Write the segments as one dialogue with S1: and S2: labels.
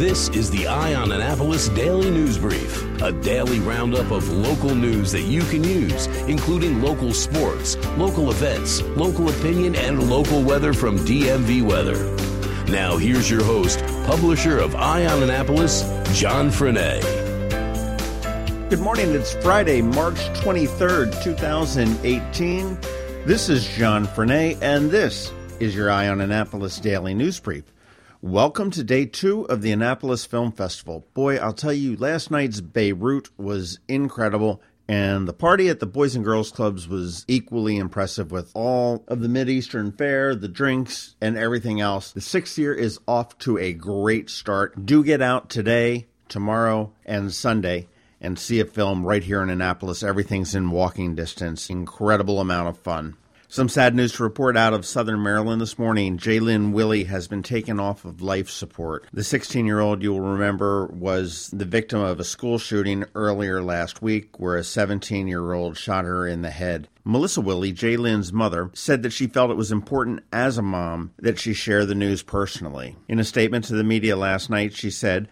S1: This is the Eye on Annapolis Daily News Brief, a daily roundup of local news that you can use, including local sports, local events, local opinion, and local weather from DMV Weather. Now, here's your host, publisher of Eye on Annapolis, John Frenaye.
S2: Good morning. It's Friday, March 23rd, 2018. This is John Frenaye, and this is your Eye on Annapolis Daily News Brief. Welcome to day two of the Annapolis Film Festival. Boy, I'll tell you, last night's Beirut was incredible. And the party at the Boys and Girls Clubs was equally impressive with all of the Mideastern fare, the drinks, and everything else. The sixth year is off to a great start. Do get out today, tomorrow, and Sunday and see a film right here in Annapolis. Everything's in walking distance. Incredible amount of fun. Some sad news to report out of Southern Maryland this morning. Jaelynn Willey has been taken off of life support. The 16 year old, you'll remember, was the victim of a school shooting earlier last week where a 17 year old shot her in the head. Melissa Willey, Jaelynn's mother, said that she felt it was important as a mom that she share the news personally. In a statement to the media last night, she said,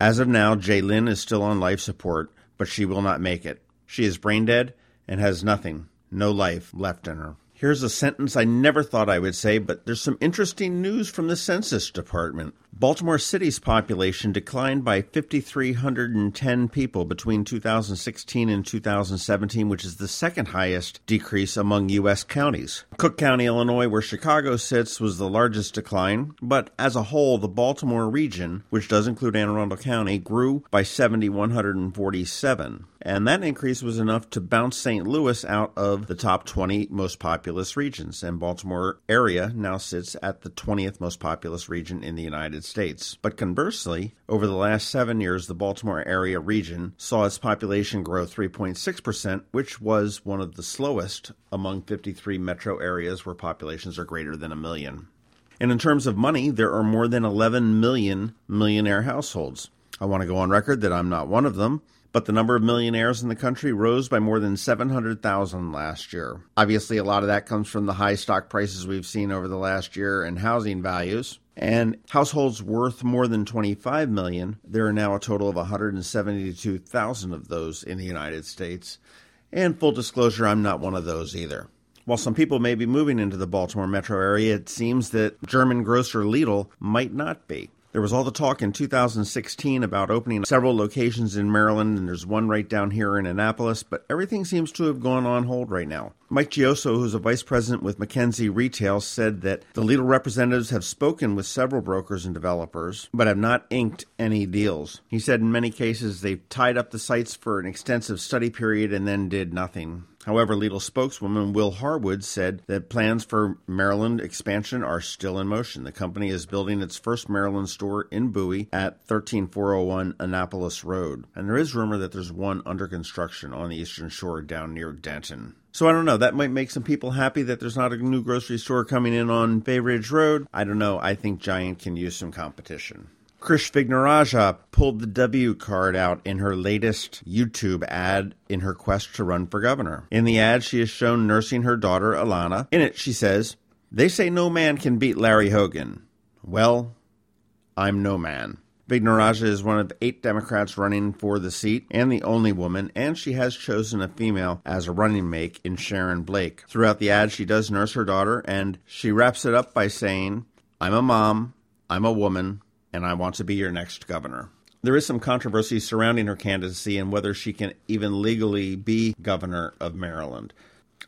S2: As of now, Jaelynn is still on life support, but she will not make it. She is brain dead and has nothing, no life left in her. Here's a sentence I never thought I would say, but there's some interesting news from the Census Department. Baltimore City's population declined by 5,310 people between 2016 and 2017, which is the second highest decrease among U.S. counties. Cook County, Illinois, where Chicago sits, was the largest decline, but as a whole, the Baltimore region, which does include Anne Arundel County, grew by 7,147 and that increase was enough to bounce St. Louis out of the top 20 most populous regions. And Baltimore area now sits at the 20th most populous region in the United States. But conversely, over the last seven years, the Baltimore area region saw its population grow 3.6%, which was one of the slowest among 53 metro areas where populations are greater than a million. And in terms of money, there are more than 11 million millionaire households. I want to go on record that I'm not one of them but the number of millionaires in the country rose by more than 700,000 last year. Obviously, a lot of that comes from the high stock prices we've seen over the last year and housing values. And households worth more than 25 million, there are now a total of 172,000 of those in the United States. And full disclosure, I'm not one of those either. While some people may be moving into the Baltimore metro area, it seems that German grocer Lidl might not be. There was all the talk in 2016 about opening several locations in Maryland, and there's one right down here in Annapolis, but everything seems to have gone on hold right now. Mike Gioso, who's a vice president with MacKenzie Retail, said that the Lidl representatives have spoken with several brokers and developers, but have not inked any deals. He said in many cases they've tied up the sites for an extensive study period and then did nothing. However, Lidl spokeswoman Will Harwood said that plans for Maryland expansion are still in motion. The company is building its first Maryland store in Bowie at 13401 Annapolis Road. And there is rumor that there's one under construction on the eastern shore down near Denton. So I don't know. That might make some people happy that there's not a new grocery store coming in on Bay Ridge Road. I don't know. I think Giant can use some competition. Krish Vignarajah pulled the W card out in her latest YouTube ad in her quest to run for governor. In the ad, she is shown nursing her daughter, Alana. In it, she says, They say no man can beat Larry Hogan. Well, I'm no man. Vignarajah is one of eight Democrats running for the seat and the only woman, and she has chosen a female as a running mate in Sharon Blake. Throughout the ad, she does nurse her daughter, and she wraps it up by saying, I'm a mom, I'm a woman, and I want to be your next governor. There is some controversy surrounding her candidacy and whether she can even legally be governor of Maryland.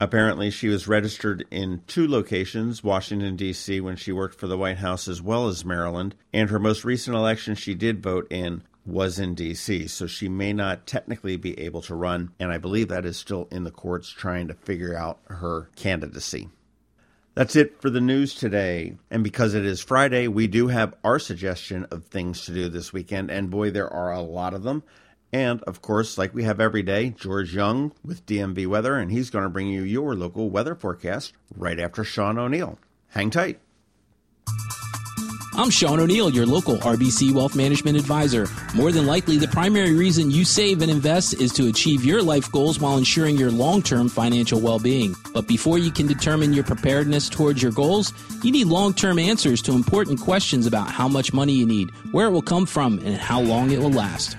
S2: Apparently, she was registered in two locations, Washington, D.C., when she worked for the White House, as well as Maryland. And her most recent election she did vote in was in D.C., so she may not technically be able to run. And I believe that is still in the courts trying to figure out her candidacy. That's it for the news today. And because it is Friday, we do have our suggestion of things to do this weekend. And boy, there are a lot of them. And of course, like we have every day, George Young with DMV Weather, and he's going to bring you your local weather forecast right after Sean O'Neill. Hang tight.
S3: I'm Sean O'Neill, your local RBC Wealth Management Advisor. More than likely, the primary reason you save and invest is to achieve your life goals while ensuring your long term financial well being. But before you can determine your preparedness towards your goals, you need long term answers to important questions about how much money you need, where it will come from, and how long it will last.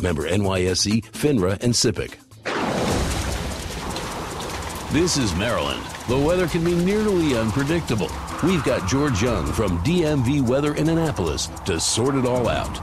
S1: Member NYSE, FINRA, and SIPC. This is Maryland. The weather can be nearly unpredictable. We've got George Young from DMV Weather in Annapolis to sort it all out.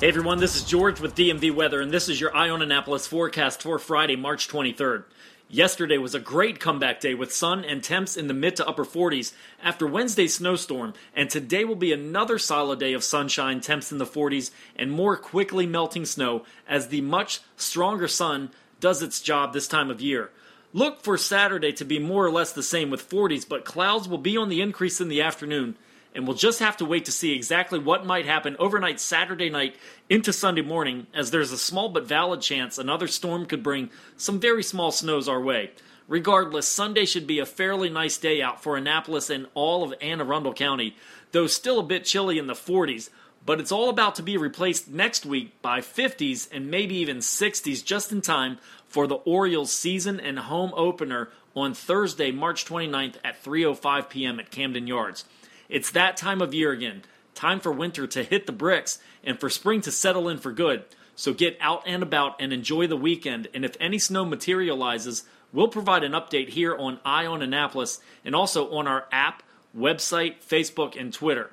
S4: Hey everyone, this is George with DMV Weather, and this is your Eye on Annapolis forecast for Friday, March 23rd. Yesterday was a great comeback day with sun and temps in the mid to upper 40s after Wednesday's snowstorm, and today will be another solid day of sunshine, temps in the 40s, and more quickly melting snow as the much stronger sun does its job this time of year. Look for Saturday to be more or less the same with 40s, but clouds will be on the increase in the afternoon and we'll just have to wait to see exactly what might happen overnight Saturday night into Sunday morning, as there's a small but valid chance another storm could bring some very small snows our way. Regardless, Sunday should be a fairly nice day out for Annapolis and all of Anne Arundel County, though still a bit chilly in the 40s. But it's all about to be replaced next week by 50s and maybe even 60s just in time for the Orioles season and home opener on Thursday, March 29th at 3:05 p.m. at Camden Yards. It's that time of year again. Time for winter to hit the bricks and for spring to settle in for good. So get out and about and enjoy the weekend. And if any snow materializes, we'll provide an update here on Eye on Annapolis and also on our app, website, Facebook, and Twitter.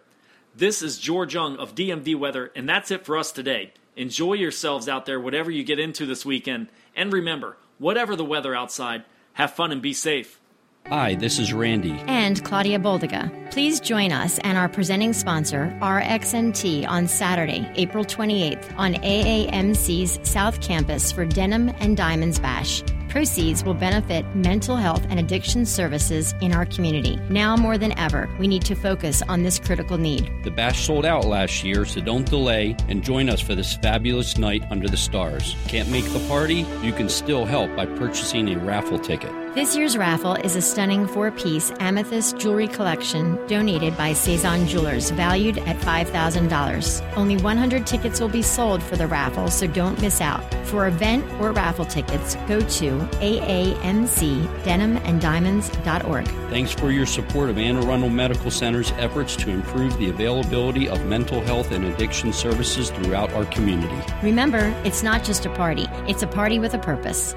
S4: This is George Young of DMV Weather, and that's it for us today. Enjoy yourselves out there, whatever you get into this weekend. And remember, whatever the weather outside, have fun and be safe.
S5: Hi, this is Randy.
S6: And Claudia Boldiga. Please join us and our presenting sponsor, RXNT, on Saturday, April 28th on AAMC's South Campus for Denim and Diamonds Bash. Proceeds will benefit mental health and addiction services in our community. Now more than ever, we need to focus on this critical need.
S5: The bash sold out last year, so don't delay and join us for this fabulous night under the stars. Can't make the party? You can still help by purchasing a raffle ticket.
S6: This year's raffle is a stunning four piece amethyst jewelry collection donated by Cezanne Jewelers, valued at $5,000. Only 100 tickets will be sold for the raffle, so don't miss out. For event or raffle tickets, go to aamcdenimanddiamonds.org.
S5: Thanks for your support of Anne Arundel Medical Center's efforts to improve the availability of mental health and addiction services throughout our community.
S6: Remember, it's not just a party, it's a party with a purpose.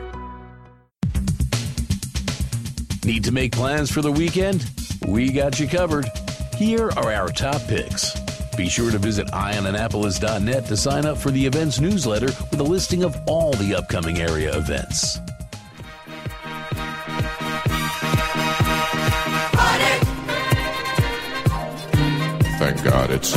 S1: Need to make plans for the weekend? We got you covered. Here are our top picks. Be sure to visit eyeonannapolis.net to sign up for the events newsletter with a listing of all the upcoming area events.
S7: Thank God it's.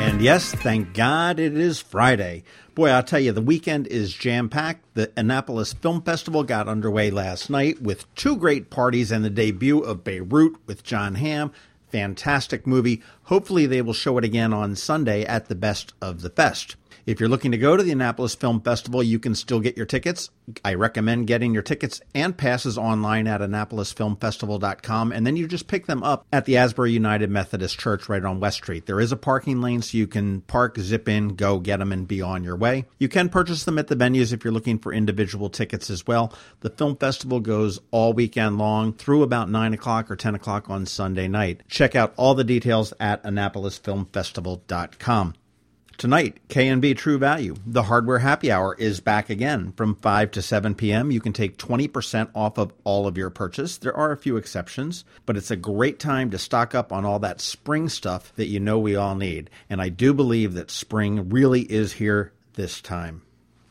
S2: And yes, thank God it is Friday. Boy, I'll tell you, the weekend is jam packed. The Annapolis Film Festival got underway last night with two great parties and the debut of Beirut with Jon Hamm. Fantastic movie. Hopefully, they will show it again on Sunday at the Best of the Fest. If you're looking to go to the Annapolis Film Festival, you can still get your tickets. I recommend getting your tickets and passes online at AnnapolisFilmFestival.com, and then you just pick them up at the Asbury United Methodist Church right on West Street. There is a parking lane, so you can park, zip in, go get them, and be on your way. You can purchase them at the venues if you're looking for individual tickets as well. The film festival goes all weekend long through about 9 o'clock or 10 o'clock on Sunday night. Check out all the details at AnnapolisFilmFestival.com. Tonight, K&B True Value, the hardware happy hour is back again from 5 to 7 p.m. You can take 20% off of all of your purchase. There are a few exceptions, but it's a great time to stock up on all that spring stuff that you know we all need. And I do believe that spring really is here this time.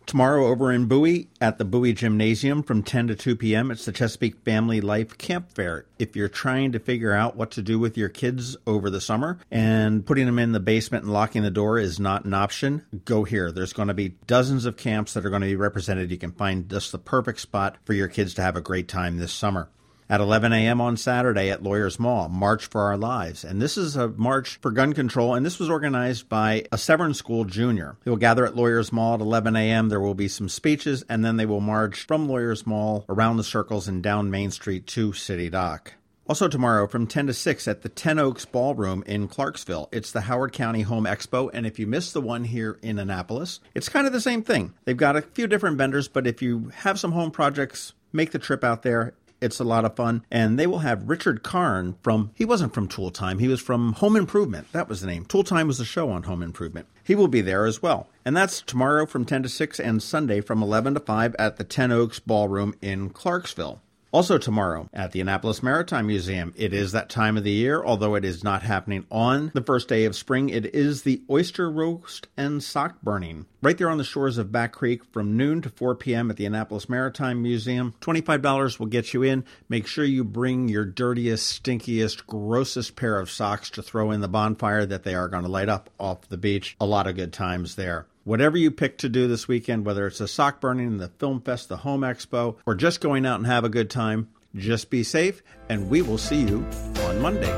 S2: Tomorrow over in Bowie at the Bowie Gymnasium from 10 to 2 p.m. It's the Chesapeake Family Life Camp Fair. If you're trying to figure out what to do with your kids over the summer and putting them in the basement and locking the door is not an option, go here. There's going to be dozens of camps that are going to be represented. You can find just the perfect spot for your kids to have a great time this summer at 11 a.m. on Saturday at Lawyers Mall, March for Our Lives. And this is a march for gun control, and this was organized by a Severn School junior. They will gather at Lawyers Mall at 11 a.m. There will be some speeches, and then they will march from Lawyers Mall around the circles and down Main Street to City Dock. Also, tomorrow from 10 to 6 at the Ten Oaks Ballroom in Clarksville. It's the Howard County Home Expo, and if you missed the one here in Annapolis, it's kind of the same thing. They've got a few different vendors, but if you have some home projects, make the trip out there. It's a lot of fun. And they will have Richard Karn from, he wasn't from Tool Time, he was from Home Improvement. That was the name. Tool Time was the show on Home Improvement. He will be there as well. And that's tomorrow from 10 to 6 and Sunday from 11 to 5 at the Ten Oaks Ballroom in Clarksville. Also, tomorrow at the Annapolis Maritime Museum, it is that time of the year, although it is not happening on the first day of spring. It is the oyster roast and sock burning right there on the shores of Back Creek from noon to 4 p.m. at the Annapolis Maritime Museum. $25 will get you in. Make sure you bring your dirtiest, stinkiest, grossest pair of socks to throw in the bonfire that they are going to light up off the beach. A lot of good times there. Whatever you pick to do this weekend, whether it's a sock burning, the film fest, the home expo, or just going out and have a good time, just be safe, and we will see you on Monday.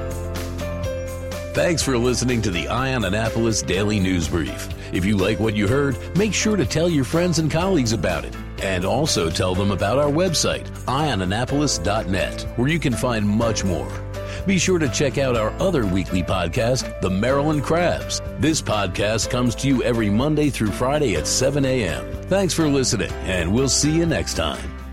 S1: Thanks for listening to the Eye on Annapolis Daily News Brief. If you like what you heard, make sure to tell your friends and colleagues about it. And also tell them about our website, eyeonannapolis.net, where you can find much more. Be sure to check out our other weekly podcast, The Maryland Crabs. This podcast comes to you every Monday through Friday at 7 a.m. Thanks for listening, and we'll see you next time.